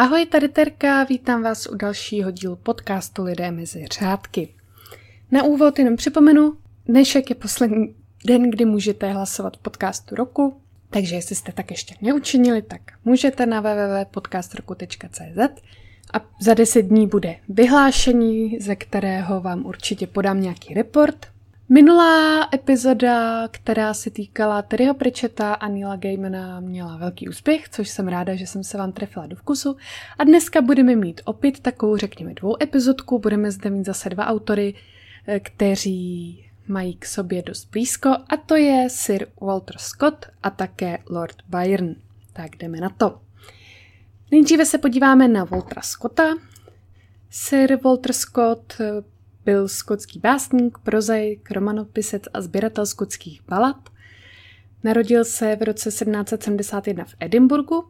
Ahoj, tady Terka, vítám vás u dalšího dílu podcastu Lidé mezi řádky. Na úvod jenom připomenu, dnešek je poslední den, kdy můžete hlasovat podcastu roku, takže jestli jste tak ještě neučinili, tak můžete na www.podcastroku.cz a za 10 dní bude vyhlášení, ze kterého vám určitě podám nějaký report, Minulá epizoda, která se týkala Terryho Pritchetta a Neila Gaimana, měla velký úspěch, což jsem ráda, že jsem se vám trefila do vkusu. A dneska budeme mít opět takovou, řekněme, dvou epizodku. Budeme zde mít zase dva autory, eh, kteří mají k sobě dost blízko, a to je Sir Walter Scott a také Lord Byron. Tak jdeme na to. Nejdříve se podíváme na Waltera Scotta. Sir Walter Scott eh, byl skotský básník, prozaik, romanopisec a sběratel skotských balad. Narodil se v roce 1771 v Edinburgu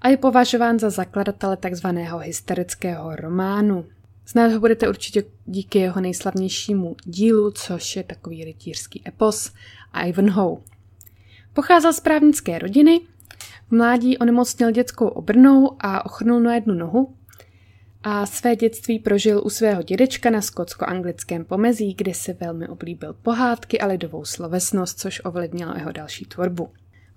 a je považován za zakladatele tzv. hysterického románu. Znát ho budete určitě díky jeho nejslavnějšímu dílu, což je takový rytířský epos Ivanhoe. Pocházel z právnické rodiny, v mládí onemocněl dětskou obrnou a ochrnul na jednu nohu, a své dětství prožil u svého dědečka na skotsko-anglickém pomezí, kde si velmi oblíbil pohádky a lidovou slovesnost, což ovlivnilo jeho další tvorbu.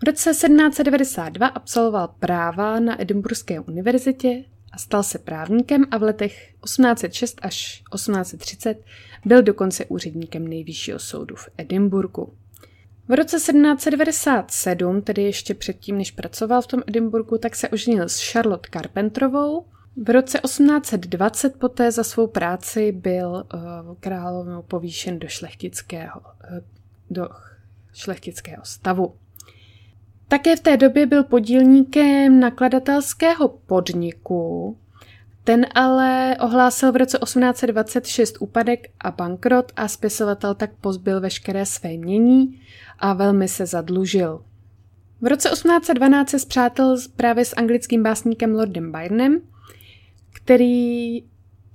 V roce 1792 absolvoval práva na Edinburghské univerzitě a stal se právníkem a v letech 1806 až 1830 byl dokonce úředníkem nejvyššího soudu v Edinburgu. V roce 1797, tedy ještě předtím, než pracoval v tom Edinburgu, tak se oženil s Charlotte Carpenterovou, v roce 1820 poté za svou práci byl uh, královnou povýšen do šlechtického, uh, do šlechtického stavu. Také v té době byl podílníkem nakladatelského podniku, ten ale ohlásil v roce 1826 úpadek a bankrot a spisovatel tak pozbyl veškeré své mění a velmi se zadlužil. V roce 1812 se zpřátel právě s anglickým básníkem Lordem Byronem který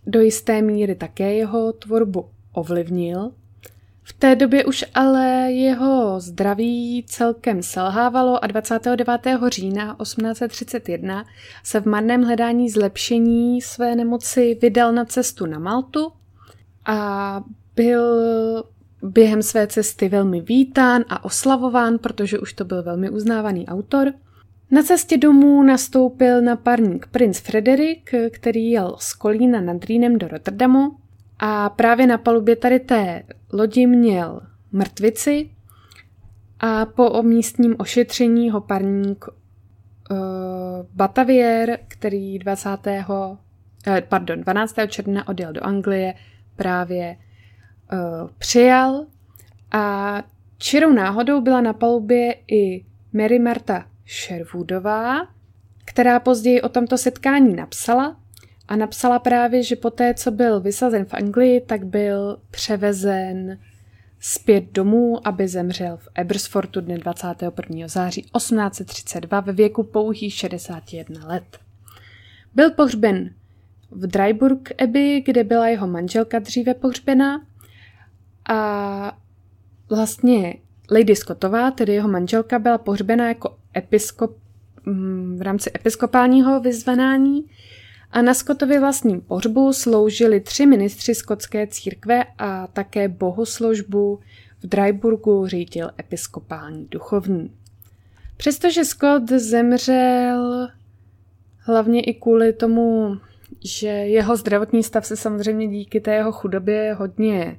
do jisté míry také jeho tvorbu ovlivnil. V té době už ale jeho zdraví celkem selhávalo a 29. října 1831 se v marném hledání zlepšení své nemoci vydal na cestu na Maltu a byl během své cesty velmi vítán a oslavován, protože už to byl velmi uznávaný autor – na cestě domů nastoupil na parník princ Frederik, který jel z Kolína nad Rýnem do Rotterdamu a právě na palubě tady té lodi měl mrtvici a po místním ošetření ho parník uh, Batavier, který 20. Eh, pardon, 12. června odjel do Anglie, právě uh, přijal a čirou náhodou byla na palubě i Mary Marta Sherwoodová, která později o tomto setkání napsala a napsala právě, že poté, co byl vysazen v Anglii, tak byl převezen zpět domů, aby zemřel v Ebersfortu dne 21. září 1832 ve věku pouhých 61 let. Byl pohřben v Dryburg Abbey, kde byla jeho manželka dříve pohřbená a vlastně Lady Scottová, tedy jeho manželka, byla pohřbena jako episkop, mm, v rámci episkopálního vyzvanání a na Scottově vlastním pohřbu sloužili tři ministři skotské církve a také bohoslužbu v Dryburgu řídil episkopální duchovní. Přestože Scott zemřel hlavně i kvůli tomu, že jeho zdravotní stav se samozřejmě díky té jeho chudobě hodně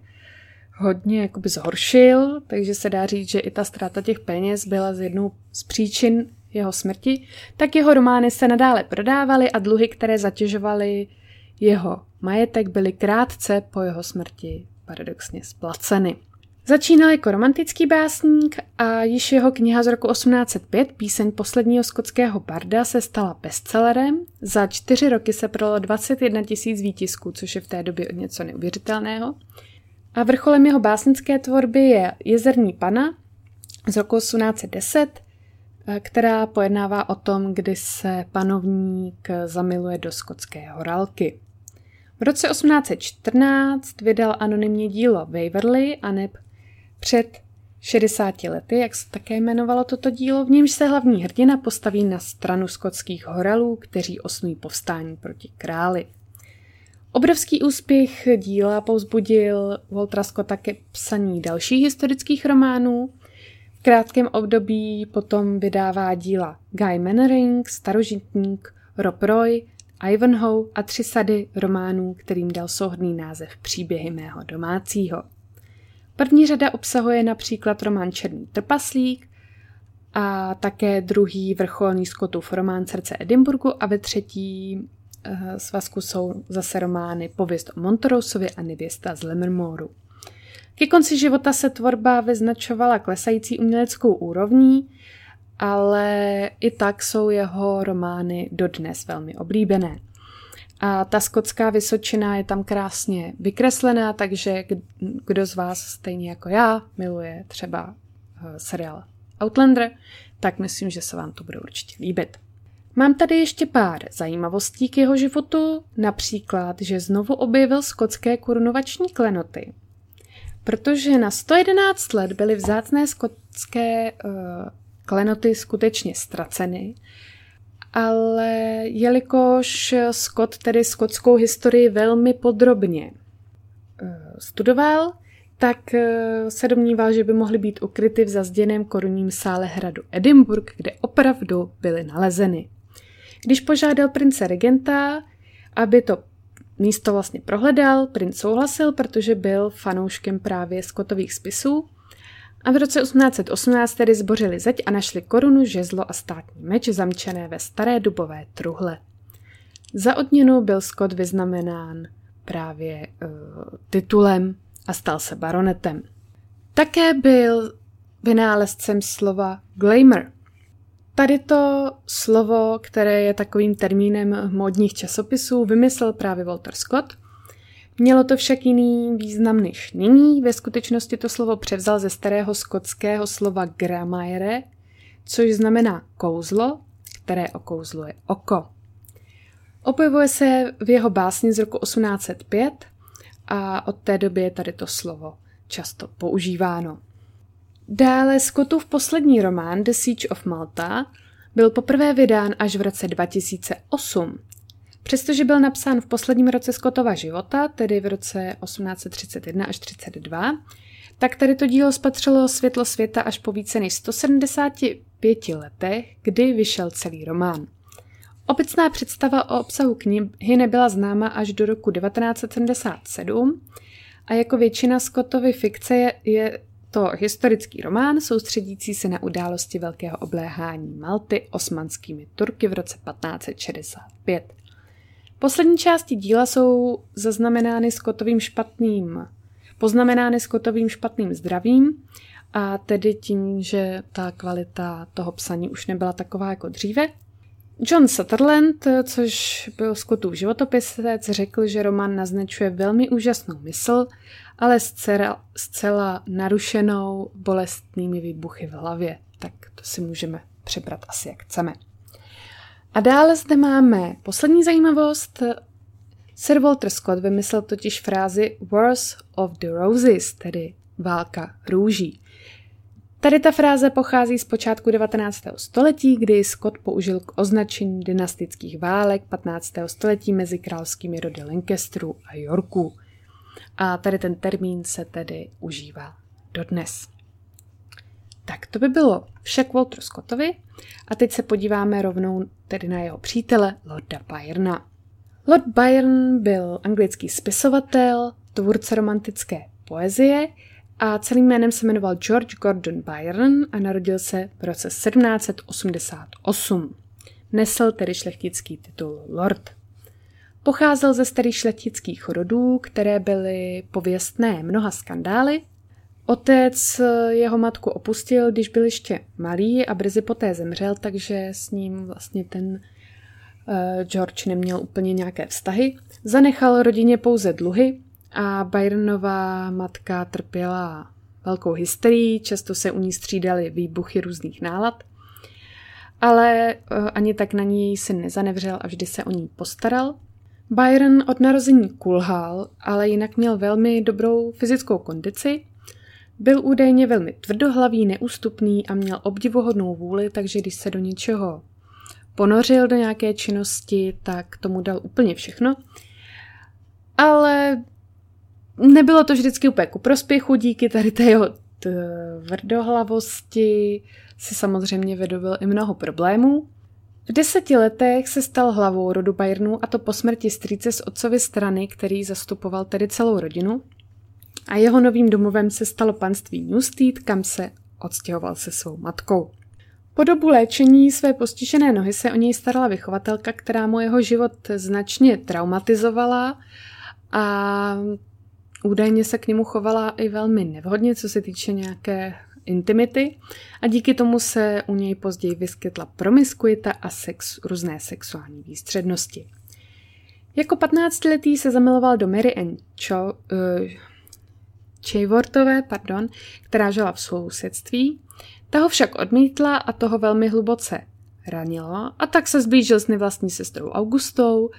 hodně jakoby zhoršil, takže se dá říct, že i ta ztráta těch peněz byla z jednou z příčin jeho smrti, tak jeho romány se nadále prodávaly a dluhy, které zatěžovaly jeho majetek, byly krátce po jeho smrti paradoxně splaceny. Začínal jako romantický básník a již jeho kniha z roku 1805, píseň posledního skotského barda, se stala bestsellerem. Za čtyři roky se prodalo 21 tisíc výtisků, což je v té době od něco neuvěřitelného. A vrcholem jeho básnické tvorby je Jezerní pana z roku 1810, eh, která pojednává o tom, kdy se panovník zamiluje do skotské horálky. V roce 1814 vydal anonymně dílo Waverley a neb před 60 lety, jak se také jmenovalo toto dílo, v němž se hlavní hrdina postaví na stranu skotských horalů, kteří osnují povstání proti králi. Obrovský úspěch díla povzbudil Waltera Scotta ke psaní dalších historických románů. V krátkém období potom vydává díla Guy Mannering, Starožitník, Rob Roy, Ivanhoe a tři sady románů, kterým dal souhrný název Příběhy mého domácího. První řada obsahuje například román Černý trpaslík a také druhý vrcholný Scottův román Srdce Edinburgu a ve třetí svazku jsou zase romány Pověst o Montorousovi a Nevěsta z Lemmermoru. Ke konci života se tvorba vyznačovala klesající uměleckou úrovní, ale i tak jsou jeho romány dodnes velmi oblíbené. A ta skotská vysočina je tam krásně vykreslená, takže kdo z vás stejně jako já miluje třeba eh, seriál Outlander, tak myslím, že se vám to bude určitě líbit. Mám tady ještě pár zajímavostí k jeho životu, například, že znovu objevil skotské korunovační klenoty. Protože na 111 let byly vzácné skotské uh, klenoty skutečně ztraceny, ale jelikož Scott tedy skotskou historii velmi podrobně uh, studoval, tak uh, se domníval, že by mohly být ukryty v zazděném korunním sále hradu Edinburgh, kde opravdu byly nalezeny. Když požádal prince regenta, aby to místo vlastně prohledal, princ souhlasil, protože byl fanouškem právě skotových spisů a v roce 1818 tedy zbořili zeď a našli korunu, žezlo a státní meč zamčené ve staré dubové truhle. Za odměnu byl Scott vyznamenán právě uh, titulem a stal se baronetem. Také byl vynálezcem slova glamour, Tady to slovo, které je takovým termínem módních časopisů, vymyslel právě Walter Scott. Mělo to však jiný význam než nyní. Ve skutečnosti to slovo převzal ze starého skotského slova gramaere, což znamená kouzlo, které okouzluje oko. Objevuje se v jeho básni z roku 1805 a od té doby je tady to slovo často používáno. Dále Scottův poslední román The Siege of Malta byl poprvé vydán až v roce 2008. Přestože byl napsán v posledním roce Scottova života, tedy v roce 1831 až 32, tak tady to dílo spatřilo světlo světa až po více než 175 letech, kdy vyšel celý román. Obecná představa o obsahu knihy nebyla známa až do roku 1977 a jako většina Scottovy fikce je, je to historický román soustředící se na události velkého obléhání Malty osmanskými Turky v roce 1565. Poslední části díla jsou zaznamenány Scottovým špatným, poznamenány Scottovým špatným zdravím a tedy tím, že ta kvalita toho psaní už nebyla taková jako dříve. John Sutherland, což byl Scottův životopisec, řekl, že román naznačuje velmi úžasnou mysl ale zcela, zcela narušenou bolestnými výbuchy v hlavě. Tak to si můžeme přebrat asi jak chceme. A dále zde máme poslední zajímavost. Sir Walter Scott vymyslel totiž frázi Wars of the Roses, tedy válka růží. Tady ta fráze pochází z počátku 19. století, kdy Scott použil k označení dynastických válek 15. století mezi královskými rody Lancasteru a Yorku. A tady ten termín se tedy užívá dodnes. Tak to by bylo vše k Walter Scottovi a teď se podíváme rovnou tedy na jeho přítele Lorda Byrna. Lord Byron byl anglický spisovatel, tvůrce romantické poezie a celým jménem se jmenoval George Gordon Byron a narodil se v roce 1788. Nesl tedy šlechtický titul Lord. Pocházel ze starých šlechtických rodů, které byly pověstné mnoha skandály. Otec jeho matku opustil, když byl ještě malý a brzy poté zemřel, takže s ním vlastně ten uh, George neměl úplně nějaké vztahy. Zanechal rodině pouze dluhy a Byronová matka trpěla velkou hysterii, často se u ní střídaly výbuchy různých nálad. Ale uh, ani tak na ní syn nezanevřel a vždy se o ní postaral. Byron od narození kulhal, ale jinak měl velmi dobrou fyzickou kondici. Byl údajně velmi tvrdohlavý, neústupný a měl obdivuhodnou vůli, takže když se do něčeho ponořil do nějaké činnosti, tak tomu dal úplně všechno. Ale nebylo to vždycky úplně ku prospěchu, díky tady té jeho tvrdohlavosti si samozřejmě vydobil i mnoho problémů. V deseti letech se stal hlavou rodu Bayernů a to po smrti strýce z otcovy strany, který zastupoval tedy celou rodinu. A jeho novým domovem se stalo panství Newstead, kam se odstěhoval se svou matkou. Po dobu léčení své postižené nohy se o něj starala vychovatelka, která mu jeho život značně traumatizovala a údajně se k němu chovala i velmi nevhodně, co se týče nějaké intimity a díky tomu se u něj později vyskytla promiskuita a sex, různé sexuální výstřednosti. Jako 15-letý se zamiloval do Mary Ann Cho, uh, Chayworthové, pardon, která žila v sousedství. Ta ho však odmítla a toho velmi hluboce ranilo a tak se zblížil s nevlastní sestrou Augustou,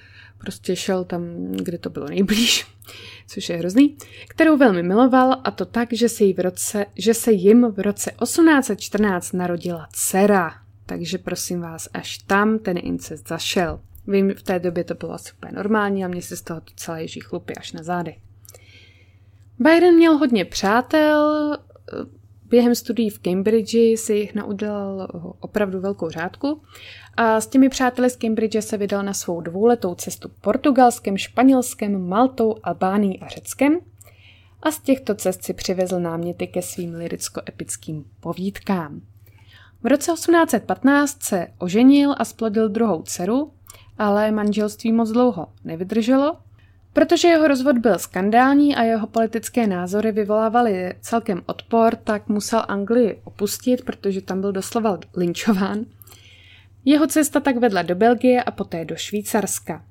prostě šel tam, kde to bylo nejblíž, což je hrozný, kterou velmi miloval a to tak, že se, jí v roce, že se jim v roce 1814 narodila dcera. Takže prosím vás, až tam ten incest zašel. Vím, v té době to bylo asi úplně normální a mě se z toho celé ježí chlupy až na zádech. Byron měl hodně přátel, během studií v Cambridge si jich naudělal opravdu velkou řádku a s těmi přáteli z Cambridge se vydal na svou dvouletou cestu portugalském, španělském, Maltou, Albánií a Řeckem a z těchto cest si přivezl náměty ke svým liricko-epickým povídkám. V roce 1815 se oženil a splodil druhou dceru, ale manželství moc dlouho nevydrželo Protože jeho rozvod byl skandální a jeho politické názory vyvolávaly celkem odpor, tak musel Anglii opustit, protože tam byl doslova linčován. Jeho cesta tak vedla do Belgie a poté do Švýcarska.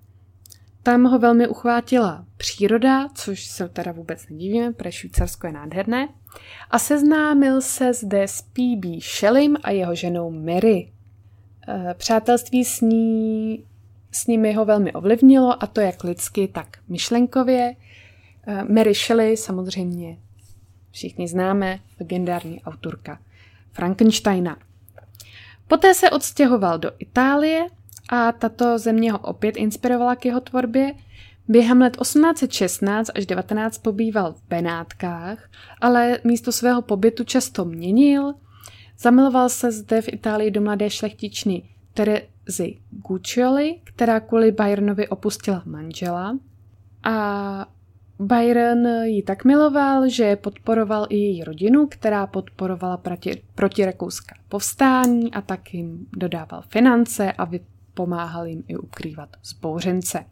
Tam ho velmi uchvátila příroda, což se teda vůbec nedivíme, protože Švýcarsko je nádherné, a seznámil se zde s P.B. Shellim a jeho ženou Mary. Eh, přátelství s ní s nimi ho velmi ovlivnilo, a to jak lidsky, tak myšlenkově. Eh, Mary Shelley samozřejmě všichni známe, legendární autorka Frankensteina. Poté se odstěhoval do Itálie a tato země ho opět inspirovala k jeho tvorbě. Během let 1816 až 19 pobýval v Benátkách, ale místo svého pobytu často měnil. Zamiloval se zde v Itálii do mladé šlechtičny Terezy Guccioli, která kvůli Byronovi opustila manžela a Byron ji tak miloval, že podporoval i její rodinu, která podporovala proti, protirakouské povstání a tak jim dodával finance a pomáhal jim i ukrývat zbouřence.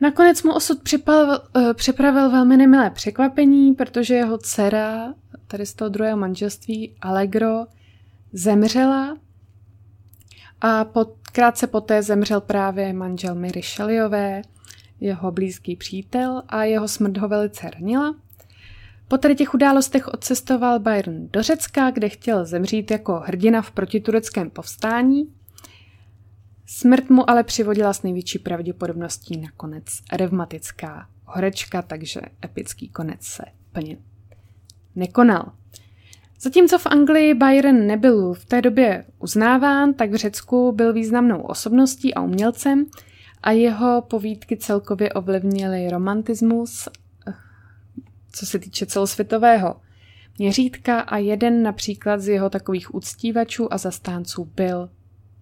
Nakonec mu osud uh, připravil velmi nemilé překvapení, protože jeho dcera, tady z toho druhého manželství, Allegro, zemřela a pod, krátce poté zemřel právě manžel Mary Shelleyové, jeho blízký přítel a jeho smrt ho velice ranila. Po tady těch událostech odcestoval Byron do Řecka, kde chtěl zemřít jako hrdina v protitureckém povstání. Smrt mu ale přivodila s největší pravděpodobností nakonec revmatická horečka, takže epický konec se plně nekonal. Zatímco v Anglii Byron nebyl v té době uznáván, tak v Řecku byl významnou osobností a umělcem a jeho povídky celkově ovlivnily romantismus, co se týče celosvětového měřítka a jeden například z jeho takových uctívačů a zastánců byl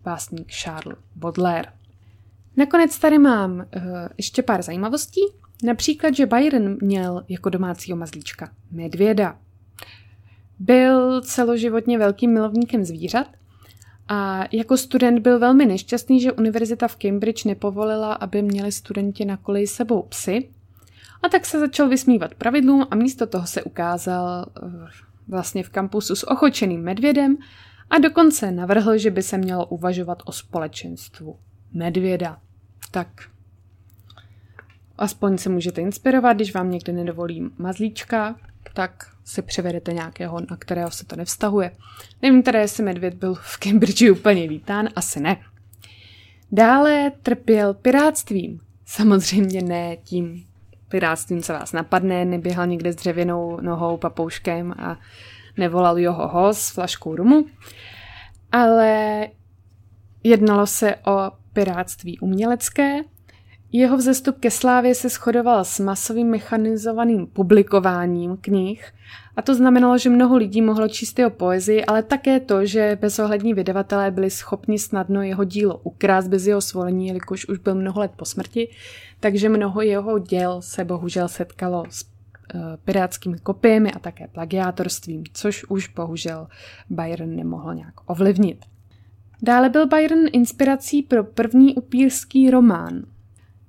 básník Charles Baudelaire. Nakonec tady mám uh, ještě pár zajímavostí. Například, že Byron měl jako domácího mazlíčka medvěda. Byl celoživotně velkým milovníkem zvířat a jako student byl velmi nešťastný, že univerzita v Cambridge nepovolila, aby měli studenti na koleji sebou psy. A tak se začal vysmívat pravidlům a místo toho se ukázal eh, vlastně v kampusu s ochočeným medvědem a dokonce navrhl, že by se mělo uvažovat o společenstvu medvěda. Tak aspoň se můžete inspirovat, když vám někde nedovolí mazlíčka, tak si přivedete nějakého, na kterého se to nevztahuje. Nevím teda, jestli medvěd byl v Cambridge úplně vítán, asi ne. Dále trpěl pirátstvím. Samozřejmě ne tím piráctvím, co vás napadne, neběhal někde s dřevěnou nohou, papouškem a nevolal jeho hos s flaškou rumu. Ale jednalo se o piráctví umělecké, jeho vzestup ke slávě se shodoval s masovým mechanizovaným publikováním knih a to znamenalo, že mnoho lidí mohlo číst jeho poezii, ale také to, že bezohlední vydavatelé byli schopni snadno jeho dílo ukrást bez jeho svolení, jelikož už byl mnoho let po smrti, takže mnoho jeho děl se bohužel setkalo s uh, pirátskými kopiemi a také plagiátorstvím, což už bohužel Byron nemohl nějak ovlivnit. Dále byl Byron inspirací pro první upírský román –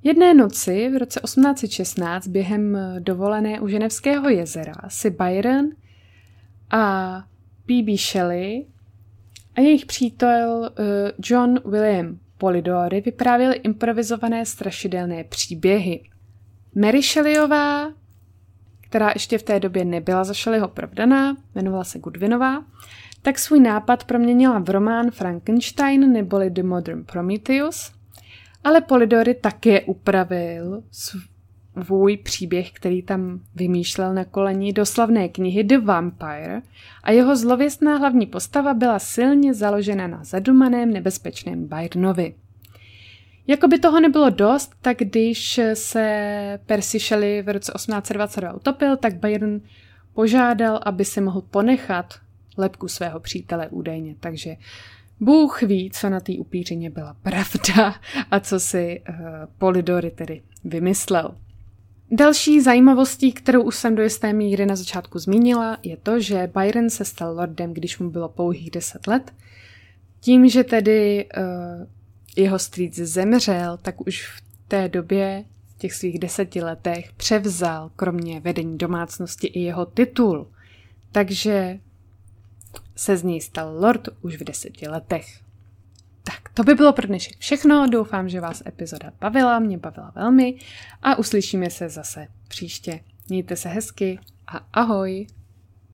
Jedné noci v roce 1816 během dovolené u Ženevského jezera si Byron a P.B. Shelley a jejich přítel eh, John William Polidori vyprávěli improvizované strašidelné příběhy. Mary Shelleyová, která ještě v té době nebyla za Shelleyho provdaná, jmenovala se Goodwinová, tak svůj nápad proměnila v román Frankenstein neboli The Modern Prometheus – ale Polidory také upravil svůj příběh, který tam vymýšlel na koleni do slavné knihy The Vampire a jeho zlověstná hlavní postava byla silně založena na zadumaném nebezpečném Byronovi. Jako by toho nebylo dost, tak když se Percy Shelley v roce 1822 utopil, tak Byron požádal, aby se mohl ponechat lepku svého přítele údajně. Takže Bůh ví, co na té upířině byla pravda a co si uh, Polidory tedy vymyslel. Další zajímavostí, kterou už jsem do jisté míry na začátku zmínila, je to, že Byron se stal lordem, když mu bylo pouhých 10 let. Tím, že tedy uh, jeho strýc zemřel, tak už v té době, v těch svých deseti letech, převzal kromě vedení domácnosti i jeho titul. Takže se z něj stal lord už v deseti letech. Tak, to by bylo pro dnešek všechno. Doufám, že vás epizoda bavila, mě bavila velmi a uslyšíme se zase příště. Mějte se hezky a ahoj!